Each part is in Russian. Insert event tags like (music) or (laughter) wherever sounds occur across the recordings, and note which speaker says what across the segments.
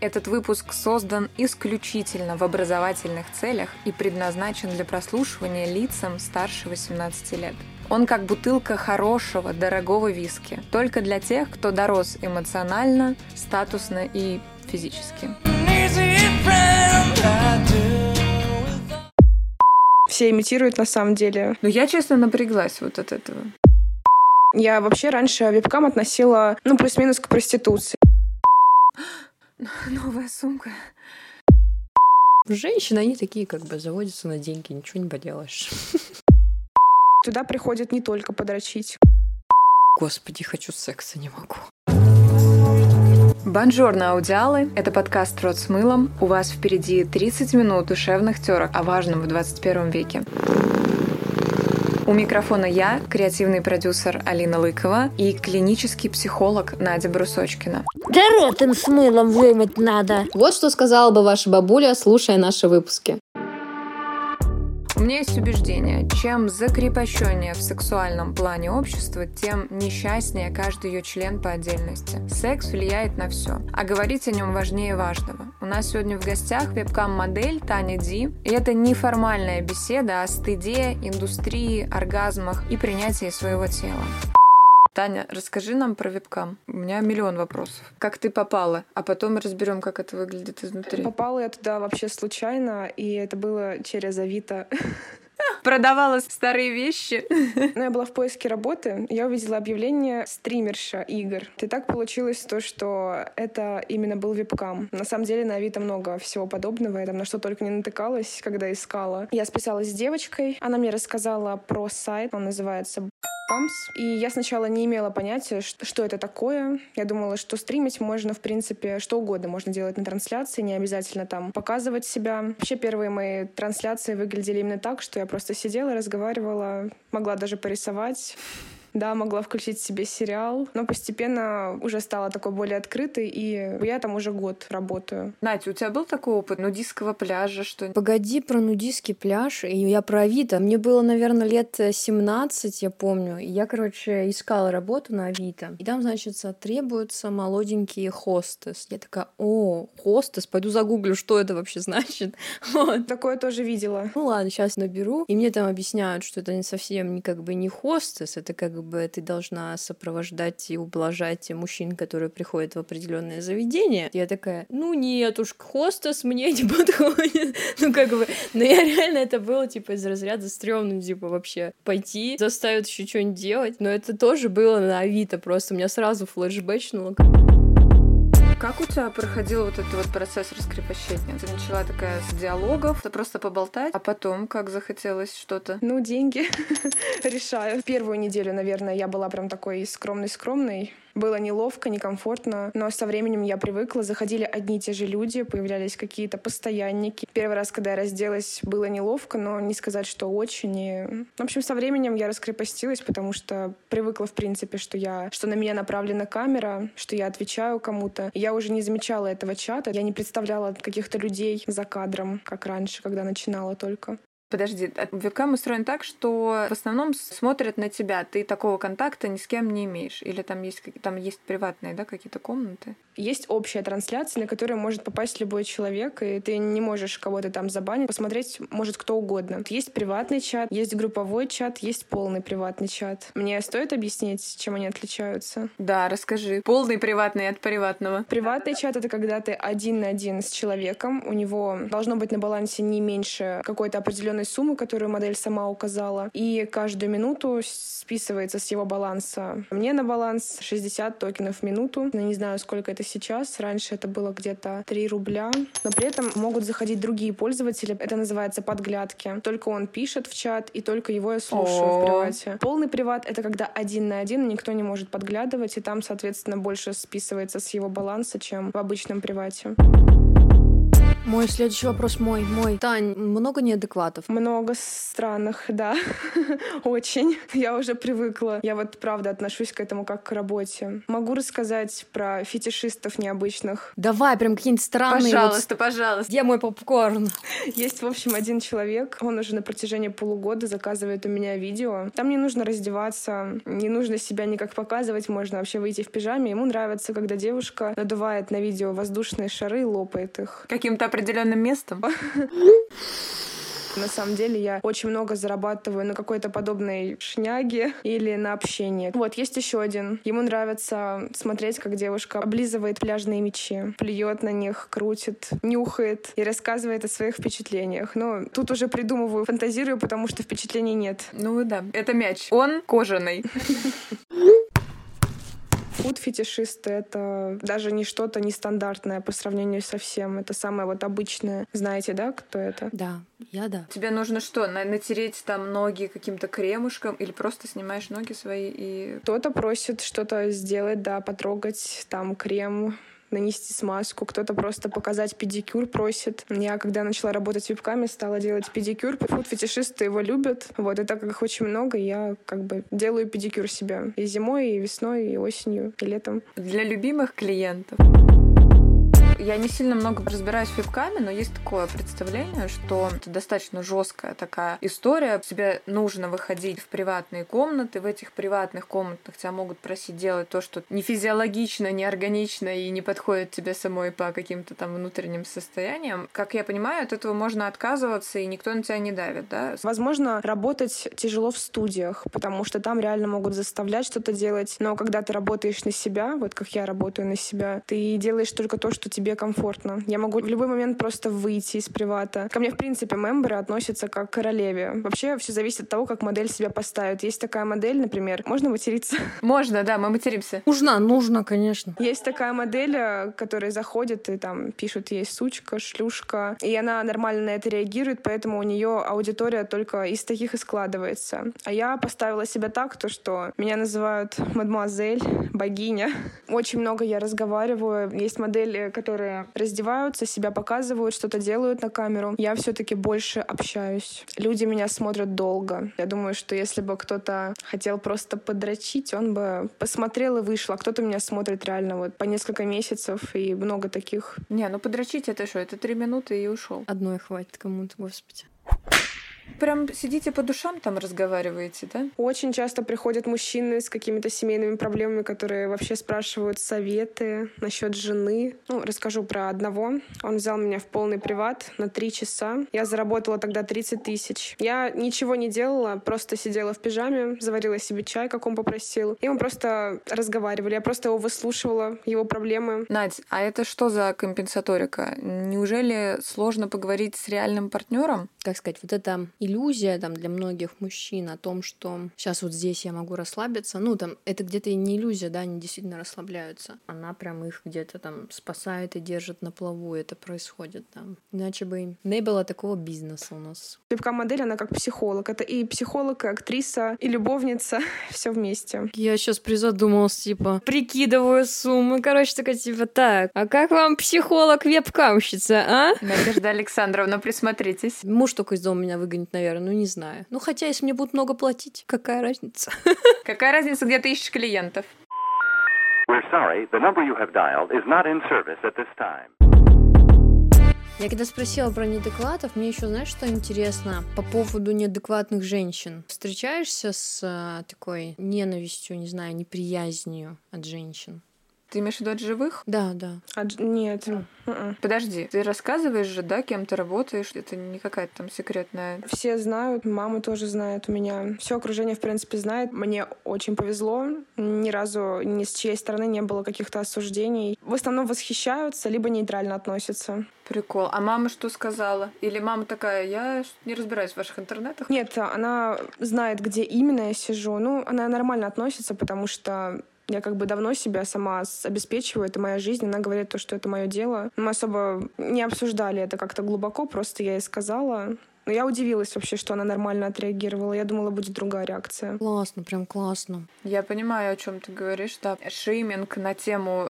Speaker 1: Этот выпуск создан исключительно в образовательных целях и предназначен для прослушивания лицам старше 18 лет. Он как бутылка хорошего, дорогого виски. Только для тех, кто дорос эмоционально, статусно и физически.
Speaker 2: Все имитируют на самом деле.
Speaker 1: Но я, честно, напряглась вот от этого.
Speaker 2: Я вообще раньше вебкам относила, ну, плюс-минус к проституции. (gasps) (laughs)
Speaker 1: Новая сумка.
Speaker 3: Женщины, они такие как бы заводятся на деньги, ничего не поделаешь. (laughs)
Speaker 2: Туда приходят не только подрочить.
Speaker 3: Господи, хочу секса, не могу.
Speaker 1: Бонжорно, аудиалы! Это подкаст «Рот с мылом». У вас впереди 30 минут душевных терок о важном в 21 веке. У микрофона я, креативный продюсер Алина Лыкова и клинический психолог Надя Брусочкина.
Speaker 4: Да рот им с мылом вымыть надо.
Speaker 3: Вот что сказала бы ваша бабуля, слушая наши выпуски.
Speaker 1: У меня есть убеждение, чем закрепощеннее в сексуальном плане общество, тем несчастнее каждый ее член по отдельности. Секс влияет на все, а говорить о нем важнее важного. У нас сегодня в гостях вебкам-модель Таня Ди, и это неформальная беседа о стыде, индустрии, оргазмах и принятии своего тела. Таня, расскажи нам про вебкам. У меня миллион вопросов. Как ты попала? А потом разберем, как это выглядит изнутри.
Speaker 2: Попала я туда вообще случайно, и это было через Авито. (laughs)
Speaker 1: Продавала старые вещи. (laughs)
Speaker 2: Ну, я была в поиске работы. Я увидела объявление стримерша игр. И так получилось то, что это именно был вебкам. На самом деле на Авито много всего подобного. Я там на что только не натыкалась, когда искала. Я списалась с девочкой. Она мне рассказала про сайт. Он называется Pumps. И я сначала не имела понятия, что это такое. Я думала, что стримить можно, в принципе, что угодно можно делать на трансляции, не обязательно там показывать себя. Вообще первые мои трансляции выглядели именно так, что я просто сидела, разговаривала, могла даже порисовать да, могла включить себе сериал, но постепенно уже стала такой более открытой, и я там уже год работаю.
Speaker 1: Надя, у тебя был такой опыт нудистского пляжа, что
Speaker 3: Погоди про нудистский пляж, и я про Авито. Мне было, наверное, лет 17, я помню. И я, короче, искала работу на Авито. И там, значит, требуются молоденькие хостес. Я такая, о, хостес, пойду загуглю, что это вообще значит. (laughs)
Speaker 2: Вот. Такое тоже видела.
Speaker 3: Ну ладно, сейчас наберу. И мне там объясняют, что это не совсем не как бы не хостес, это как бы ты должна сопровождать и ублажать мужчин, которые приходят в определенное заведение. Я такая, ну нет уж, хостес мне не (laughs) подходит. ну как бы, но я реально это было типа из разряда стрёмно, типа вообще пойти, заставят еще что-нибудь делать. Но это тоже было на Авито, просто меня сразу флешбэчнуло.
Speaker 1: Как у тебя проходил вот этот вот процесс раскрепощения? Ты начала такая с диалогов, просто поболтать, а потом как захотелось что-то?
Speaker 2: Ну, деньги (laughs) решаю. Первую неделю, наверное, я была прям такой скромной-скромной. Было неловко, некомфортно, но со временем я привыкла. Заходили одни и те же люди, появлялись какие-то постоянники. Первый раз, когда я разделась, было неловко, но не сказать, что очень. И... В общем, со временем я раскрепостилась, потому что привыкла, в принципе, что я, что на меня направлена камера, что я отвечаю кому-то. Я уже не замечала этого чата, я не представляла каких-то людей за кадром, как раньше, когда начинала только.
Speaker 1: Подожди, вебкам устроен так, что в основном смотрят на тебя, ты такого контакта ни с кем не имеешь, или там есть там есть приватные, да, какие-то комнаты?
Speaker 2: Есть общая трансляция, на которую может попасть любой человек, и ты не можешь кого-то там забанить, посмотреть может кто угодно. Есть приватный чат, есть групповой чат, есть полный приватный чат. Мне стоит объяснить, чем они отличаются?
Speaker 1: Да, расскажи. Полный приватный от приватного.
Speaker 2: Приватный чат — это когда ты один на один с человеком, у него должно быть на балансе не меньше какой-то определенной определенной суммы, которую модель сама указала, и каждую минуту списывается с его баланса. Мне на баланс 60 токенов в минуту. Я не знаю, сколько это сейчас. Раньше это было где-то 3 рубля. Но при этом могут заходить другие пользователи. Это называется подглядки. Только он пишет в чат, и только его я слушаю в привате. Полный приват — это когда один на один, никто не может подглядывать, и там, соответственно, больше списывается с его баланса, чем в обычном привате.
Speaker 3: Мой следующий вопрос мой, мой. Тань, много неадекватов?
Speaker 2: Много странных, да. (laughs) Очень. Я уже привыкла. Я вот правда отношусь к этому как к работе. Могу рассказать про фетишистов необычных.
Speaker 3: Давай, прям какие-нибудь странные.
Speaker 1: Пожалуйста, вот... пожалуйста.
Speaker 3: Где мой попкорн?
Speaker 2: Есть, в общем, один человек. Он уже на протяжении полугода заказывает у меня видео. Там не нужно раздеваться, не нужно себя никак показывать. Можно вообще выйти в пижаме. Ему нравится, когда девушка надувает на видео воздушные шары и лопает их.
Speaker 1: Каким-то определенным местом?
Speaker 2: На самом деле я очень много зарабатываю на какой-то подобной шняге или на общении. Вот, есть еще один. Ему нравится смотреть, как девушка облизывает пляжные мечи, плюет на них, крутит, нюхает и рассказывает о своих впечатлениях. Но тут уже придумываю, фантазирую, потому что впечатлений нет.
Speaker 1: Ну да, это мяч. Он кожаный.
Speaker 2: Фуд-фетишисты — это даже не что-то нестандартное по сравнению со всем. Это самое вот обычное. Знаете, да, кто это?
Speaker 3: Да, я да.
Speaker 1: Тебе нужно что, натереть там ноги каким-то кремушком или просто снимаешь ноги свои и...
Speaker 2: Кто-то просит что-то сделать, да, потрогать там крем, нанести смазку, кто-то просто показать педикюр просит. Я, когда начала работать вебками, стала делать педикюр. Фуд-фетишисты его любят. Вот, и так как их очень много, я как бы делаю педикюр себе и зимой, и весной, и осенью, и летом.
Speaker 1: Для любимых клиентов. Я не сильно много разбираюсь в вебками, но есть такое представление, что это достаточно жесткая такая история. Тебе нужно выходить в приватные комнаты. В этих приватных комнатах тебя могут просить делать то, что не физиологично, не органично и не подходит тебе самой по каким-то там внутренним состояниям. Как я понимаю, от этого можно отказываться, и никто на тебя не давит, да?
Speaker 2: Возможно, работать тяжело в студиях, потому что там реально могут заставлять что-то делать. Но когда ты работаешь на себя, вот как я работаю на себя, ты делаешь только то, что тебе комфортно. Я могу в любой момент просто выйти из привата. Ко мне, в принципе, мемберы относятся как к королеве. Вообще все зависит от того, как модель себя поставит. Есть такая модель, например, можно материться? (laughs)
Speaker 1: Можно, да, мы материмся.
Speaker 3: Нужно, нужно, конечно.
Speaker 2: Есть такая модель, э, которая заходит и там пишут ей сучка, шлюшка, и она нормально на это реагирует, поэтому у нее аудитория только из таких и складывается. А я поставила себя так, то что меня называют мадемуазель, богиня. (laughs) Очень много я разговариваю. Есть модели, которые которые раздеваются, себя показывают, что-то делают на камеру. Я все-таки больше общаюсь. Люди меня смотрят долго. Я думаю, что если бы кто-то хотел просто подрочить, он бы посмотрел и вышел. А кто-то меня смотрит реально вот по несколько месяцев и много таких.
Speaker 1: Не, ну подрочить это что? Это три минуты и ушел.
Speaker 3: Одной хватит кому-то, господи.
Speaker 1: Прям сидите по душам там разговариваете, да?
Speaker 2: Очень часто приходят мужчины с какими-то семейными проблемами, которые вообще спрашивают советы насчет жены. Ну, расскажу про одного. Он взял меня в полный приват на три часа. Я заработала тогда 30 тысяч. Я ничего не делала, просто сидела в пижаме, заварила себе чай, как он попросил. И мы просто разговаривали. Я просто его выслушивала, его проблемы.
Speaker 1: Надь, а это что за компенсаторика? Неужели сложно поговорить с реальным партнером?
Speaker 3: Как сказать, вот это иллюзия там для многих мужчин о том, что сейчас вот здесь я могу расслабиться. Ну, там, это где-то и не иллюзия, да, они действительно расслабляются. Она прям их где-то там спасает и держит на плаву, это происходит там. Иначе бы не было такого бизнеса у нас.
Speaker 2: Лепка-модель, она как психолог. Это и психолог, и актриса, и любовница. (laughs) все вместе.
Speaker 3: Я сейчас призадумалась, типа, прикидываю суммы. Короче, такая, типа, так, а как вам психолог вебкамщица, а?
Speaker 1: Надежда Александровна, присмотритесь.
Speaker 3: Муж только из дома меня выгонит, наверное, ну не знаю. Ну хотя, если мне будут много платить, какая разница? (laughs)
Speaker 1: Какая разница, где ты ищешь клиентов?
Speaker 3: We're sorry, the number you have dialed is not in service at this time. Я когда спросила про неадекватов, мне еще знаешь, что интересно по поводу неадекватных женщин? Встречаешься с а, такой ненавистью, не знаю, неприязнью от женщин?
Speaker 1: Ты имеешь в виду от живых?
Speaker 3: Да, да.
Speaker 2: От... Нет.
Speaker 1: Mm. Подожди, ты рассказываешь же, да, кем ты работаешь? Это не какая-то там секретная...
Speaker 2: Все знают, мама тоже знает у меня. Все окружение, в принципе, знает. Мне очень повезло. Ни разу ни с чьей стороны не было каких-то осуждений. В основном восхищаются, либо нейтрально относятся.
Speaker 1: Прикол. А мама что сказала? Или мама такая, я не разбираюсь в ваших интернетах?
Speaker 2: Нет, она знает, где именно я сижу. Ну, она нормально относится, потому что я как бы давно себя сама обеспечиваю, это моя жизнь. Она говорит то, что это мое дело. Мы особо не обсуждали это как-то глубоко, просто я ей сказала. Но я удивилась вообще, что она нормально отреагировала. Я думала, будет другая реакция.
Speaker 3: Классно, прям классно.
Speaker 1: Я понимаю, о чем ты говоришь. Да, шейминг на тему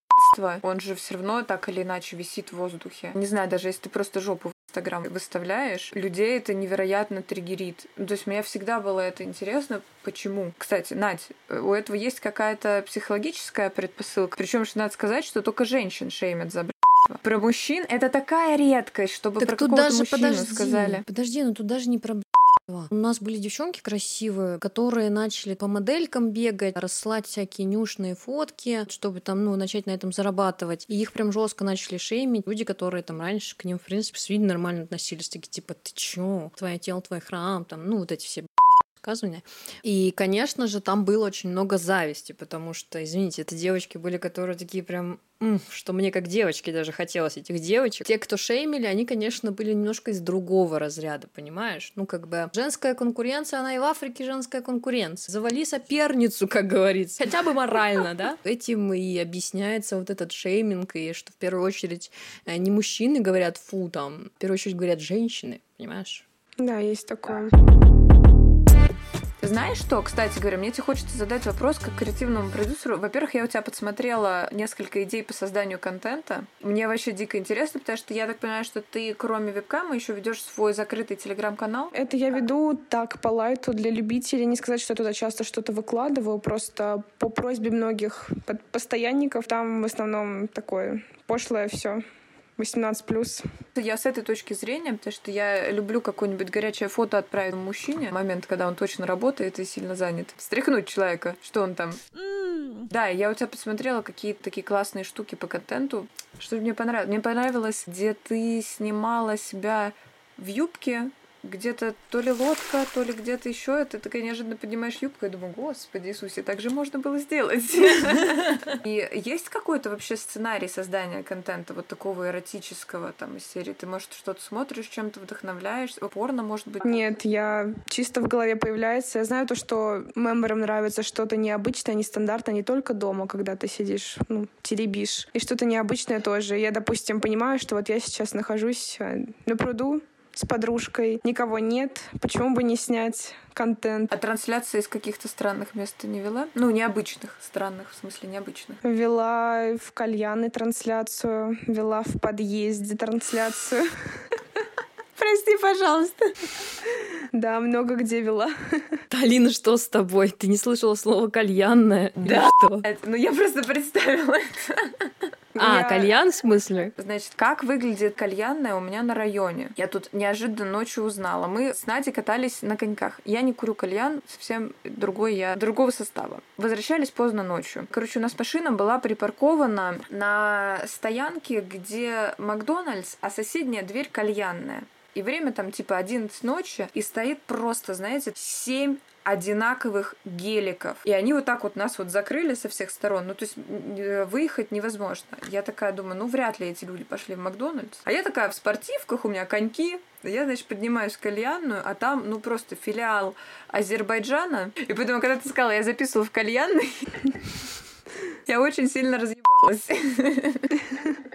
Speaker 1: он же все равно так или иначе висит в воздухе. Не знаю, даже если ты просто жопу в Инстаграм выставляешь, людей это невероятно триггерит. Ну, то есть мне всегда было это интересно, почему. Кстати, Надь, у этого есть какая-то психологическая предпосылка. Причем, что надо сказать, что только женщин шеймят за про мужчин это такая редкость, чтобы
Speaker 3: так
Speaker 1: про какого-то мужчину
Speaker 3: подожди,
Speaker 1: сказали.
Speaker 3: Подожди, ну тут даже не про у нас были девчонки красивые, которые начали по моделькам бегать, рассылать всякие нюшные фотки, чтобы там, ну, начать на этом зарабатывать. И их прям жестко начали шеймить. Люди, которые там раньше к ним, в принципе, с виду нормально относились. Такие, типа, ты чё? Твое тело, твой храм, там, ну, вот эти все высказывания. И, конечно же, там было очень много зависти, потому что, извините, это девочки были, которые такие прям что мне как девочке даже хотелось этих девочек. Те, кто шеймили, они, конечно, были немножко из другого разряда, понимаешь? Ну, как бы женская конкуренция, она и в Африке женская конкуренция. Завали соперницу, как говорится. Хотя бы морально, да? Этим и объясняется вот этот шейминг, и что в первую очередь э, не мужчины говорят фу, там, в первую очередь говорят женщины, понимаешь?
Speaker 2: Да, есть такое.
Speaker 1: Знаешь что, кстати говоря, мне тебе хочется задать вопрос как креативному продюсеру. Во-первых, я у тебя подсмотрела несколько идей по созданию контента. Мне вообще дико интересно, потому что я так понимаю, что ты кроме вебкама еще ведешь свой закрытый телеграм-канал.
Speaker 2: Это я веду так по лайту для любителей. Не сказать, что я туда часто что-то выкладываю, просто по просьбе многих постоянников. Там в основном такое пошлое все. 18 плюс.
Speaker 1: Я с этой точки зрения, потому что я люблю какое-нибудь горячее фото отправить мужчине, момент, когда он точно работает и сильно занят. Встряхнуть человека, что он там. Mm. Да, я у тебя посмотрела какие-то такие классные штуки по контенту. Что мне понравилось? Мне понравилось, где ты снимала себя в юбке, где-то то ли лодка, то ли где-то еще. Это ты такая неожиданно поднимаешь юбку и думаю, господи Иисусе, так же можно было сделать. (laughs) И есть какой-то вообще сценарий создания контента вот такого эротического там из серии? Ты, может, что-то смотришь, чем-то вдохновляешься? Порно, может быть?
Speaker 2: Нет, я чисто в голове появляется. Я знаю то, что мемберам нравится что-то необычное, нестандартное не только дома, когда ты сидишь, ну, теребишь. И что-то необычное тоже. Я, допустим, понимаю, что вот я сейчас нахожусь э, на пруду, с подружкой, никого нет, почему бы не снять контент.
Speaker 1: А трансляции из каких-то странных мест ты не вела? Ну, необычных, странных, в смысле необычных.
Speaker 2: Вела в кальяны трансляцию, вела в подъезде трансляцию. (laughs)
Speaker 1: Прости, пожалуйста.
Speaker 2: Да, много где вела.
Speaker 3: Алина, что с тобой? Ты не слышала слово кальянное?
Speaker 1: Да. Что? Ну, я просто представила это.
Speaker 3: А, кальян в смысле?
Speaker 1: Значит, как выглядит кальянная у меня на районе? Я тут неожиданно ночью узнала. Мы с Надей катались на коньках. Я не курю кальян, совсем другой я, другого состава. Возвращались поздно ночью. Короче, у нас машина была припаркована на стоянке, где Макдональдс, а соседняя дверь кальянная. И время там типа 11 ночи, и стоит просто, знаете, 7 одинаковых геликов. И они вот так вот нас вот закрыли со всех сторон. Ну, то есть выехать невозможно. Я такая думаю, ну, вряд ли эти люди пошли в Макдональдс. А я такая в спортивках, у меня коньки, я, значит, поднимаюсь в кальянную, а там, ну, просто филиал Азербайджана. И поэтому, когда ты сказала, я записывала в кальянной, (laughs) я очень сильно разъебалась (laughs)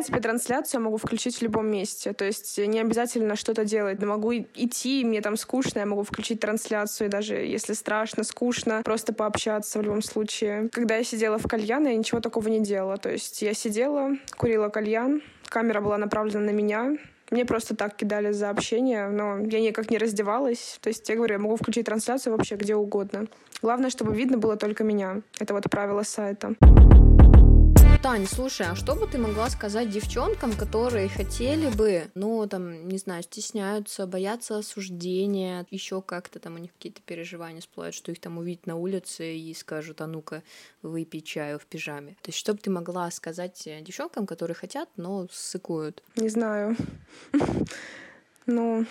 Speaker 2: принципе, трансляцию я могу включить в любом месте. То есть не обязательно что-то делать. Могу идти, мне там скучно, я могу включить трансляцию, даже если страшно, скучно, просто пообщаться в любом случае. Когда я сидела в кальян, я ничего такого не делала. То есть я сидела, курила кальян, камера была направлена на меня, мне просто так кидали за общение, но я никак не раздевалась. То есть, я говорю, я могу включить трансляцию вообще где угодно. Главное, чтобы видно было только меня. Это вот правило сайта.
Speaker 3: Тань, слушай, а что бы ты могла сказать девчонкам, которые хотели бы, ну, там, не знаю, стесняются, боятся осуждения, еще как-то там у них какие-то переживания всплывают, что их там увидят на улице и скажут, а ну-ка, выпей чаю в пижаме. То есть что бы ты могла сказать э, девчонкам, которые хотят, но ссыкуют?
Speaker 2: Не знаю. (laughs) Ну,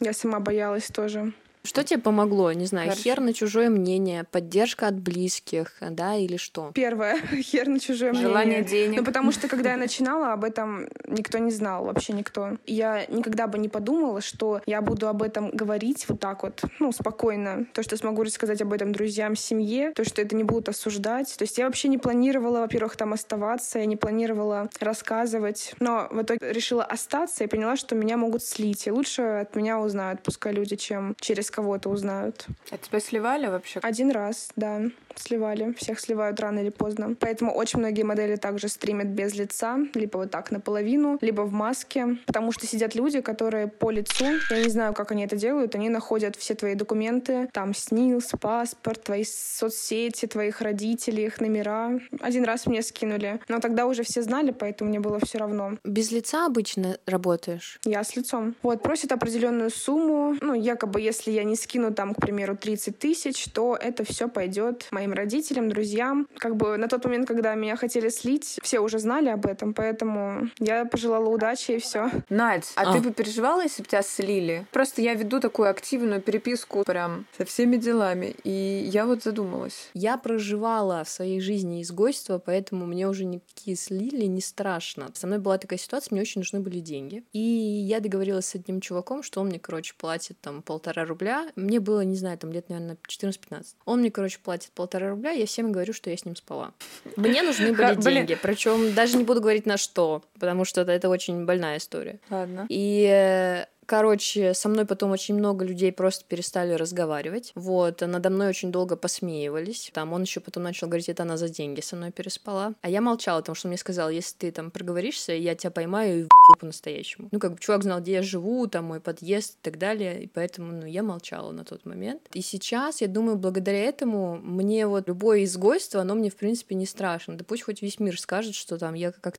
Speaker 2: я сама боялась тоже.
Speaker 3: Что тебе помогло? Не знаю, Хорошо. хер на чужое мнение, поддержка от близких, да, или что?
Speaker 2: Первое, (laughs) хер на чужое мнение.
Speaker 1: Желание денег.
Speaker 2: Ну, потому что, когда я начинала, об этом никто не знал, вообще никто. Я никогда бы не подумала, что я буду об этом говорить вот так вот, ну, спокойно. То, что смогу рассказать об этом друзьям, семье, то, что это не будут осуждать. То есть я вообще не планировала, во-первых, там оставаться, я не планировала рассказывать, но в итоге решила остаться и поняла, что меня могут слить. И лучше от меня узнают, пускай люди, чем через кого-то узнают.
Speaker 1: А тебя сливали вообще?
Speaker 2: Один раз, да, сливали. Всех сливают рано или поздно. Поэтому очень многие модели также стримят без лица, либо вот так наполовину, либо в маске. Потому что сидят люди, которые по лицу, я не знаю, как они это делают, они находят все твои документы, там СНИЛС, паспорт, твои соцсети, твоих родителей, их номера. Один раз мне скинули. Но тогда уже все знали, поэтому мне было все равно.
Speaker 3: Без лица обычно работаешь?
Speaker 2: Я с лицом. Вот, просят определенную сумму. Ну, якобы, если я не скину там, к примеру, 30 тысяч, то это все пойдет моим родителям, друзьям. Как бы на тот момент, когда меня хотели слить, все уже знали об этом, поэтому я пожелала удачи и все.
Speaker 1: Надь, а,
Speaker 3: А.
Speaker 1: ты бы переживала, если бы тебя слили? Просто я веду такую активную переписку прям со всеми делами, и я вот задумалась.
Speaker 3: Я проживала в своей жизни изгойство, поэтому мне уже никакие слили не страшно. Со мной была такая ситуация, мне очень нужны были деньги. И я договорилась с одним чуваком, что он мне, короче, платит там полтора рубля. Мне было, не знаю, там лет, наверное, 14-15. Он мне, короче, платит полтора рубля, я всем говорю, что я с ним спала. Мне нужны были деньги. Причем даже не буду говорить на что, потому что это, это очень больная история.
Speaker 1: Ладно.
Speaker 3: И э, Короче, со мной потом очень много людей просто перестали разговаривать. Вот, надо мной очень долго посмеивались. Там он еще потом начал говорить, это она за деньги со мной переспала. А я молчала, потому что он мне сказал, если ты там проговоришься, я тебя поймаю и в по-настоящему. Ну, как бы чувак знал, где я живу, там мой подъезд и так далее, и поэтому, ну, я молчала на тот момент. И сейчас, я думаю, благодаря этому мне вот любое изгойство, оно мне, в принципе, не страшно. Да пусть хоть весь мир скажет, что там я как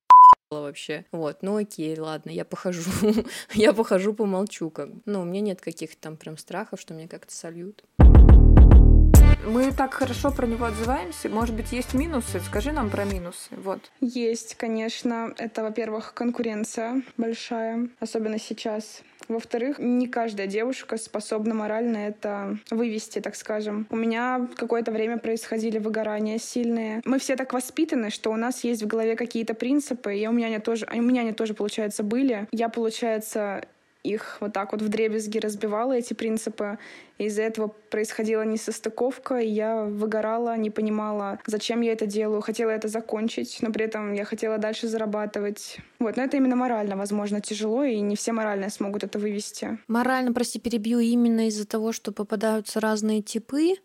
Speaker 3: вообще. Вот, ну окей, ладно, я похожу, (laughs) я похожу, помолчу, как бы. Ну, у меня нет каких-то там прям страхов, что меня как-то сольют.
Speaker 1: Мы так хорошо про него отзываемся. Может быть, есть минусы? Скажи нам про минусы. Вот.
Speaker 2: Есть, конечно. Это, во-первых, конкуренция большая, особенно сейчас. Во-вторых, не каждая девушка способна морально это вывести, так скажем. У меня какое-то время происходили выгорания сильные. Мы все так воспитаны, что у нас есть в голове какие-то принципы, и у меня они тоже, у меня они тоже, получается, были. Я, получается, их вот так вот в дребезги разбивала, эти принципы. Из-за этого происходила несостыковка, и я выгорала, не понимала, зачем я это делаю. Хотела это закончить, но при этом я хотела дальше зарабатывать. Вот, но это именно морально, возможно, тяжело, и не все морально смогут это вывести.
Speaker 3: Морально, прости, перебью, именно из-за того, что попадаются разные типы,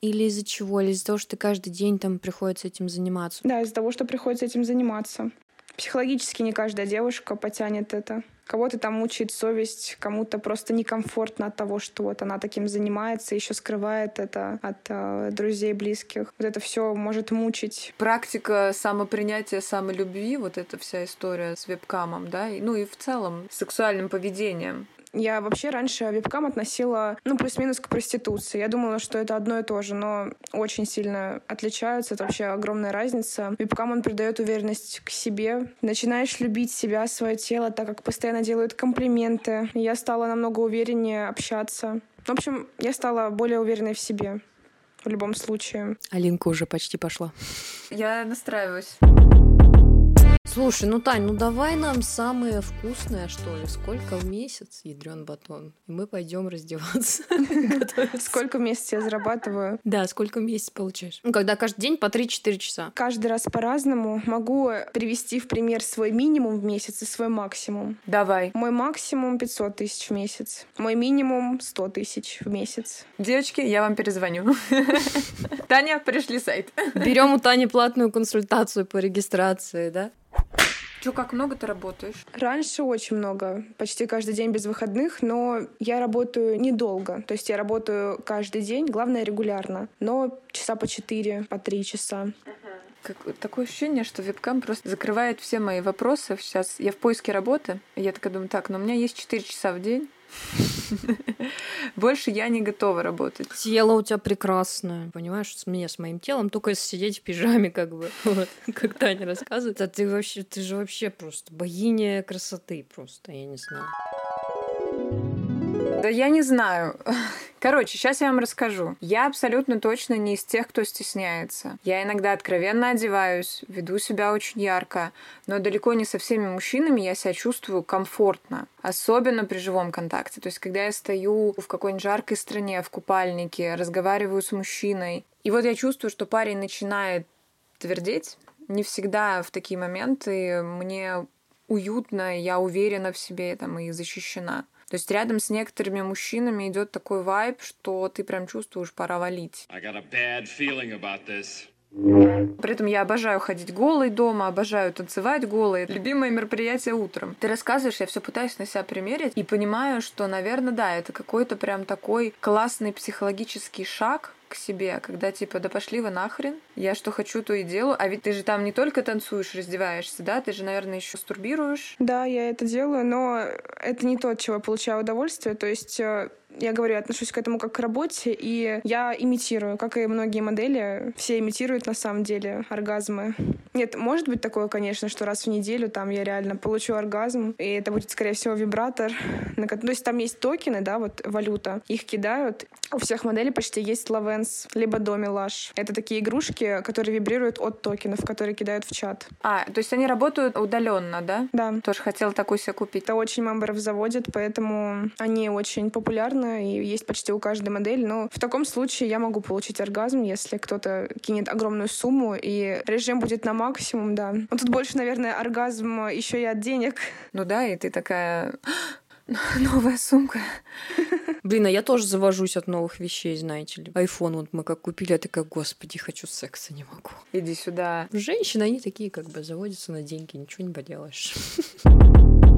Speaker 3: или из-за чего? Или из-за того, что ты каждый день там приходится этим заниматься?
Speaker 2: Да, из-за того, что приходится этим заниматься. Психологически не каждая девушка потянет это. Кого-то там мучает совесть, кому-то просто некомфортно от того, что вот она таким занимается, еще скрывает это от э, друзей, близких. Вот это все может мучить.
Speaker 1: Практика самопринятия, самолюбви, вот эта вся история с вебкамом, да, ну и в целом сексуальным поведением.
Speaker 2: Я вообще раньше вебкам относила, ну, плюс-минус к проституции. Я думала, что это одно и то же, но очень сильно отличаются. Это вообще огромная разница. Вебкам, он придает уверенность к себе. Начинаешь любить себя, свое тело, так как постоянно делают комплименты. Я стала намного увереннее общаться. В общем, я стала более уверенной в себе. В любом случае.
Speaker 3: Алинка уже почти пошла.
Speaker 1: Я настраиваюсь.
Speaker 3: Слушай, ну Тань, ну давай нам самое вкусное, что ли. Сколько в месяц, ядрен батон? И мы пойдем раздеваться. (laughs) готовиться.
Speaker 2: Сколько в месяц я зарабатываю?
Speaker 3: Да, сколько в месяц получаешь? Ну, когда каждый день по 3-4 часа.
Speaker 2: Каждый раз по-разному. Могу привести в пример свой минимум в месяц и свой максимум.
Speaker 1: Давай.
Speaker 2: Мой максимум 500 тысяч в месяц. Мой минимум 100 тысяч в месяц.
Speaker 1: Девочки, я вам перезвоню. (laughs) Таня, пришли сайт.
Speaker 3: Берем у Тани платную консультацию по регистрации, да?
Speaker 1: Чё, как много ты работаешь?
Speaker 2: Раньше очень много, почти каждый день без выходных, но я работаю недолго. То есть я работаю каждый день, главное регулярно, но часа по 4, по 3 часа.
Speaker 1: Как, такое ощущение, что вебкам просто закрывает все мои вопросы. Сейчас я в поиске работы, и я такая думаю, так, но у меня есть 4 часа в день. (laughs) Больше я не готова работать.
Speaker 3: Тело у тебя прекрасное. Понимаешь, с мне, с моим телом, только сидеть в пижаме, как бы. (laughs) Вот, как Таня рассказывает. А ты вообще, ты же вообще просто богиня красоты просто, я не знаю.
Speaker 1: Да я не знаю. (laughs) Короче, сейчас я вам расскажу. Я абсолютно точно не из тех, кто стесняется. Я иногда откровенно одеваюсь, веду себя очень ярко, но далеко не со всеми мужчинами я себя чувствую комфортно. Особенно при живом контакте. То есть, когда я стою в какой-нибудь жаркой стране, в купальнике, разговариваю с мужчиной, и вот я чувствую, что парень начинает твердеть, не всегда в такие моменты мне уютно, я уверена в себе там, и защищена. То есть рядом с некоторыми мужчинами идет такой вайб, что ты прям чувствуешь, пора валить. При этом я обожаю ходить голой дома, обожаю танцевать голой. Любимое мероприятие утром. Ты рассказываешь, я все пытаюсь на себя примерить и понимаю, что, наверное, да, это какой-то прям такой классный психологический шаг, к себе, когда типа, да пошли вы нахрен, я что хочу, то и делаю. А ведь ты же там не только танцуешь, раздеваешься, да, ты же, наверное, еще стурбируешь.
Speaker 2: Да, я это делаю, но это не то, от чего я получаю удовольствие. То есть э, я говорю, я отношусь к этому как к работе, и я имитирую, как и многие модели, все имитируют на самом деле оргазмы. Нет, может быть такое, конечно, что раз в неделю там я реально получу оргазм, и это будет, скорее всего, вибратор. То есть там есть токены, да, вот валюта, их кидают. У всех моделей почти есть Lavens, либо Domi Lash. Это такие игрушки, которые вибрируют от токенов, которые кидают в чат.
Speaker 1: А, то есть они работают удаленно, да?
Speaker 2: Да.
Speaker 1: Тоже хотела такой себе купить.
Speaker 2: Это очень мемберов заводит, поэтому они очень популярны и есть почти у каждой модели. Но в таком случае я могу получить оргазм, если кто-то кинет огромную сумму, и режим будет на максимум, да. Но тут больше, наверное, оргазм еще и от денег.
Speaker 1: Ну да, и ты такая новая сумка. (laughs)
Speaker 3: Блин, а я тоже завожусь от новых вещей, знаете ли. Айфон вот мы как купили, я такая, господи, хочу секса, не могу.
Speaker 1: Иди сюда.
Speaker 3: Женщины, они такие как бы заводятся на деньги, ничего не поделаешь. (laughs)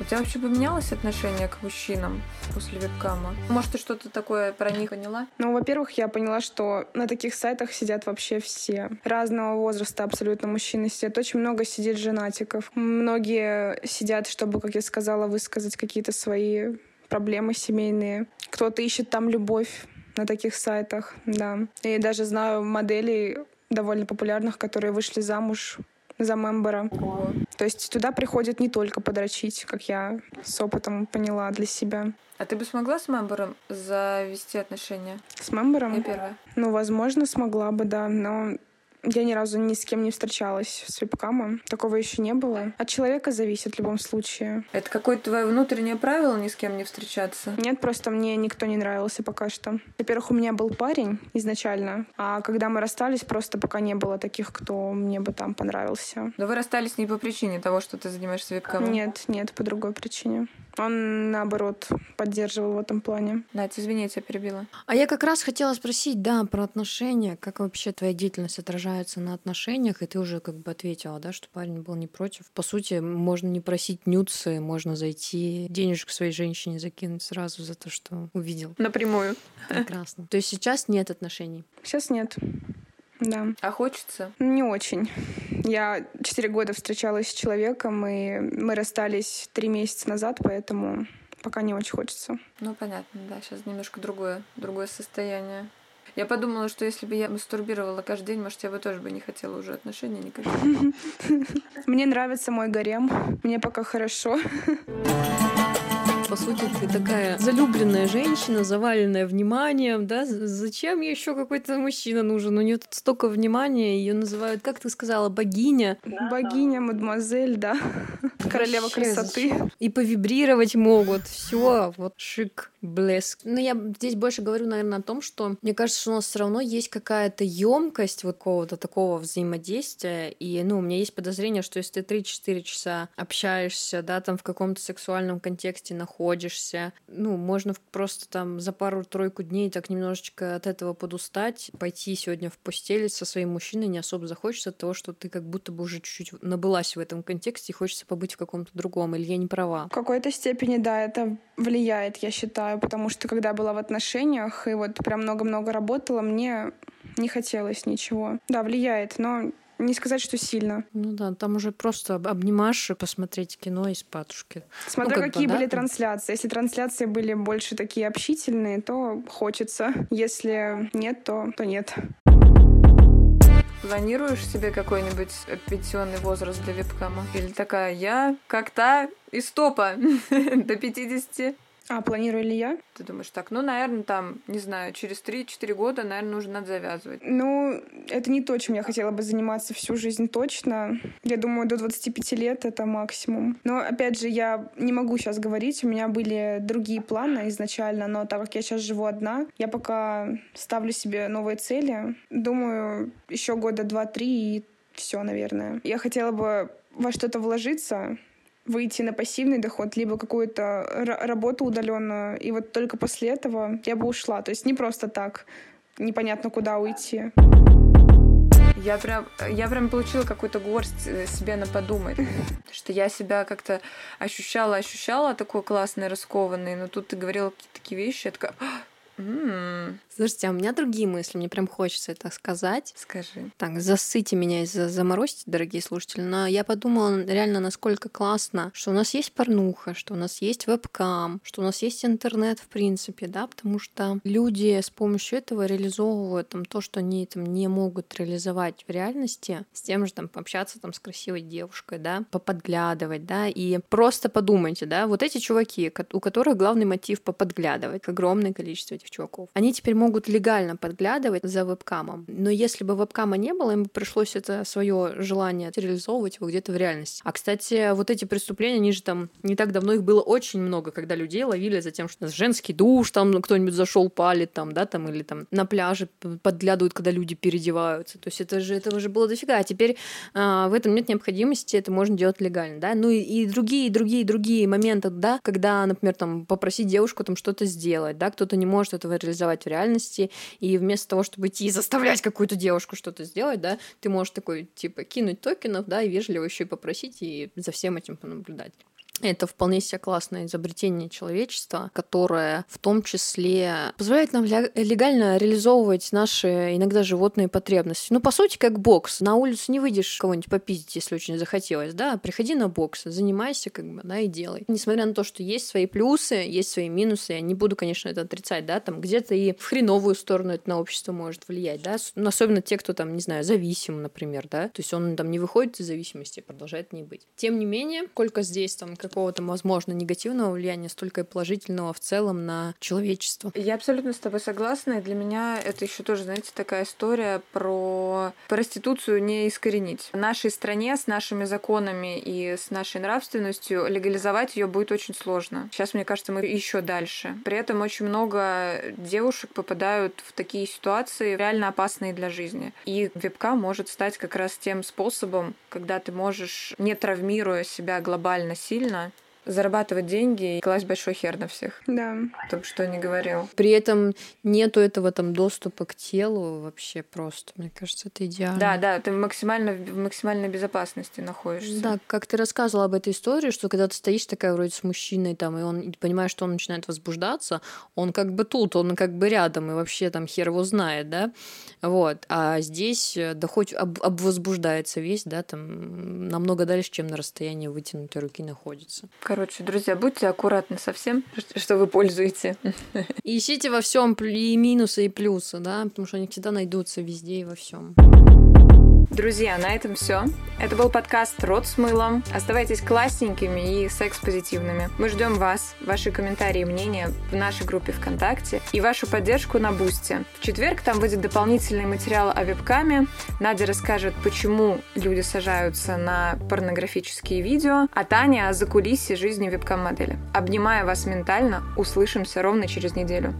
Speaker 1: У тебя вообще поменялось отношение к мужчинам после вебкама? Может, ты что-то такое про них поняла?
Speaker 2: Ну, во-первых, я поняла, что на таких сайтах сидят вообще все. Разного возраста абсолютно мужчины сидят. Очень много сидит женатиков. Многие сидят, чтобы, как я сказала, высказать какие-то свои проблемы семейные. Кто-то ищет там любовь на таких сайтах, да. И даже знаю моделей довольно популярных, которые вышли замуж за мембера.
Speaker 1: Ого.
Speaker 2: То есть туда приходят не только подрочить, как я с опытом поняла для себя.
Speaker 1: А ты бы смогла с мембером завести отношения?
Speaker 2: С мембером?
Speaker 1: Я первая.
Speaker 2: Ну, возможно, смогла бы, да, но я ни разу ни с кем не встречалась с вебкамом. Такого еще не было. От человека зависит в любом случае.
Speaker 1: Это какое-то твое внутреннее правило ни с кем не встречаться?
Speaker 2: Нет, просто мне никто не нравился пока что. Во-первых, у меня был парень изначально, а когда мы расстались, просто пока не было таких, кто мне бы там понравился.
Speaker 1: Но вы расстались не по причине того, что ты занимаешься вебкамом?
Speaker 2: Нет, нет, по другой причине. Он, наоборот, поддерживал в этом плане.
Speaker 1: Надь, извини, я тебя перебила.
Speaker 3: А я как раз хотела спросить, да, про отношения. Как вообще твоя деятельность отражается на отношениях? И ты уже как бы ответила, да, что парень был не против. По сути, можно не просить нюцы, можно зайти денежек своей женщине закинуть сразу за то, что увидел.
Speaker 1: Напрямую.
Speaker 3: Прекрасно. То есть сейчас нет отношений?
Speaker 2: Сейчас нет. Да.
Speaker 1: А хочется?
Speaker 2: Не очень. Я четыре года встречалась с человеком, и мы расстались три месяца назад, поэтому пока не очень хочется.
Speaker 1: Ну, понятно, да. Сейчас немножко другое, другое состояние. Я подумала, что если бы я мастурбировала каждый день, может, я бы тоже бы не хотела уже отношений никаких. (laughs)
Speaker 2: Мне нравится мой гарем. Мне пока хорошо.
Speaker 3: По сути, ты такая залюбленная женщина, заваленная вниманием, да? Зачем ей еще какой-то мужчина нужен? У нее тут столько внимания, ее называют, как ты сказала, богиня.
Speaker 2: Богиня, мадемуазель, да. Королева
Speaker 3: Вообще,
Speaker 2: красоты.
Speaker 3: зачем? И повибрировать могут. Все, вот шик, блеск. Но я здесь больше говорю, наверное, о том, что мне кажется, что у нас все равно есть какая-то емкость вот какого-то такого взаимодействия. И, ну, у меня есть подозрение, что если ты 3-4 часа общаешься, да, там в каком-то сексуальном контексте находишься, ну, можно просто там за пару-тройку дней так немножечко от этого подустать, пойти сегодня в постель со своим мужчиной не особо захочется от того, что ты как будто бы уже чуть-чуть набылась в этом контексте и хочется побыть в каком-то другом. Или я не права?
Speaker 2: В какой-то степени, да, это влияет, я считаю, потому что когда я была в отношениях и вот прям много-много работала, мне не хотелось ничего. Да, влияет, но не сказать, что сильно.
Speaker 3: Ну да, там уже просто об- обнимашь и посмотреть кино и спатушки.
Speaker 2: Смотря
Speaker 3: как бы,
Speaker 2: какие
Speaker 3: да,
Speaker 2: были
Speaker 3: там.
Speaker 2: трансляции. Если трансляции были больше такие общительные, то хочется. Если нет, то, то нет.
Speaker 1: Планируешь себе какой-нибудь пенсионный возраст для вебкама? Или такая, я как та из топа (laughs) до 50?
Speaker 2: А планирую ли я?
Speaker 1: Ты думаешь, так, ну, наверное, там, не знаю, через 3-4 года, наверное, нужно надо завязывать.
Speaker 2: Ну, это не то, чем я хотела бы заниматься всю жизнь точно. Я думаю, до 25 лет это максимум. Но, опять же, я не могу сейчас говорить. У меня были другие планы изначально, но так как я сейчас живу одна, я пока ставлю себе новые цели. Думаю, еще года два-три и все, наверное. Я хотела бы во что-то вложиться, выйти на пассивный доход, либо какую-то работу удаленную. И вот только после этого я бы ушла. То есть не просто так, непонятно куда уйти.
Speaker 1: Я прям, я прям получила какую-то горсть э, себе на подумать, (laughs) что я себя как-то ощущала, ощущала такой классный, раскованный, но тут ты говорила какие-то такие вещи, я такая,
Speaker 3: Mm. Слушайте, а у меня другие мысли, мне прям хочется это сказать.
Speaker 1: Скажи.
Speaker 3: Так, засыте меня и заморозьте, дорогие слушатели, но я подумала реально, насколько классно, что у нас есть порнуха, что у нас есть вебкам, что у нас есть интернет в принципе, да, потому что люди с помощью этого реализовывают там то, что они там не могут реализовать в реальности, с тем же там пообщаться там с красивой девушкой, да, поподглядывать, да, и просто подумайте, да, вот эти чуваки, у которых главный мотив поподглядывать, огромное количество этих чуваков. Они теперь могут легально подглядывать за вебкамом. Но если бы вебкама не было, им бы пришлось это свое желание реализовывать его где-то в реальности. А, кстати, вот эти преступления, они же там не так давно их было очень много, когда людей ловили за тем, что женский душ, там кто-нибудь зашел, палит там, да, там, или там на пляже подглядывают, когда люди переодеваются. То есть это же, этого же было дофига. А теперь а, в этом нет необходимости, это можно делать легально, да. Ну и, и другие, другие, другие моменты, да, когда, например, там попросить девушку там что-то сделать, да, кто-то не может этого реализовать в реальности, и вместо того, чтобы идти и заставлять какую-то девушку что-то сделать, да, ты можешь такой, типа, кинуть токенов, да, и вежливо еще и попросить, и за всем этим понаблюдать. Это вполне себе классное изобретение человечества, которое в том числе позволяет нам легально реализовывать наши иногда животные потребности. Ну, по сути, как бокс. На улицу не выйдешь кого-нибудь попиздить, если очень захотелось, да, приходи на бокс, занимайся, как бы, да, и делай. Несмотря на то, что есть свои плюсы, есть свои минусы, я не буду, конечно, это отрицать, да, там где-то и в хреновую сторону это на общество может влиять, да, ну, особенно те, кто там, не знаю, зависим, например, да, то есть он там не выходит из зависимости, продолжает не быть. Тем не менее, сколько здесь там какого-то, возможно, негативного влияния, столько и положительного в целом на человечество.
Speaker 1: Я абсолютно с тобой согласна. И для меня это еще тоже, знаете, такая история про проституцию не искоренить. В нашей стране с нашими законами и с нашей нравственностью легализовать ее будет очень сложно. Сейчас, мне кажется, мы еще дальше. При этом очень много девушек попадают в такие ситуации, реально опасные для жизни. И вебка может стать как раз тем способом, когда ты можешь, не травмируя себя глобально сильно, сильно зарабатывать деньги и класть большой хер на всех.
Speaker 2: Да.
Speaker 1: Бы что ни говорил.
Speaker 3: При этом нету этого там доступа к телу вообще просто. Мне кажется, это идеально.
Speaker 1: Да, да, ты максимально в максимальной безопасности находишься.
Speaker 3: Да, как ты рассказывала об этой истории, что когда ты стоишь такая вроде с мужчиной там, и он и понимаешь, что он начинает возбуждаться, он как бы тут, он как бы рядом, и вообще там хер его знает, да? Вот. А здесь, э, да хоть об, обвозбуждается весь, да, там намного дальше, чем на расстоянии вытянутой руки находится.
Speaker 1: Короче, друзья, будьте аккуратны со всем, (laughs) что вы пользуете.
Speaker 3: ищите во всем и минусы, и плюсы, да, потому что они всегда найдутся везде и во всем.
Speaker 1: Друзья, на этом все. Это был подкаст «Рот с мылом». Оставайтесь классненькими и секс-позитивными. Мы ждем вас, ваши комментарии и мнения в нашей группе ВКонтакте и вашу поддержку на Бусте. В четверг там выйдет дополнительный материал о вебкаме. Надя расскажет, почему люди сажаются на порнографические видео, а Таня о закулисье жизни вебкам-модели. Обнимая вас ментально, услышимся ровно через неделю.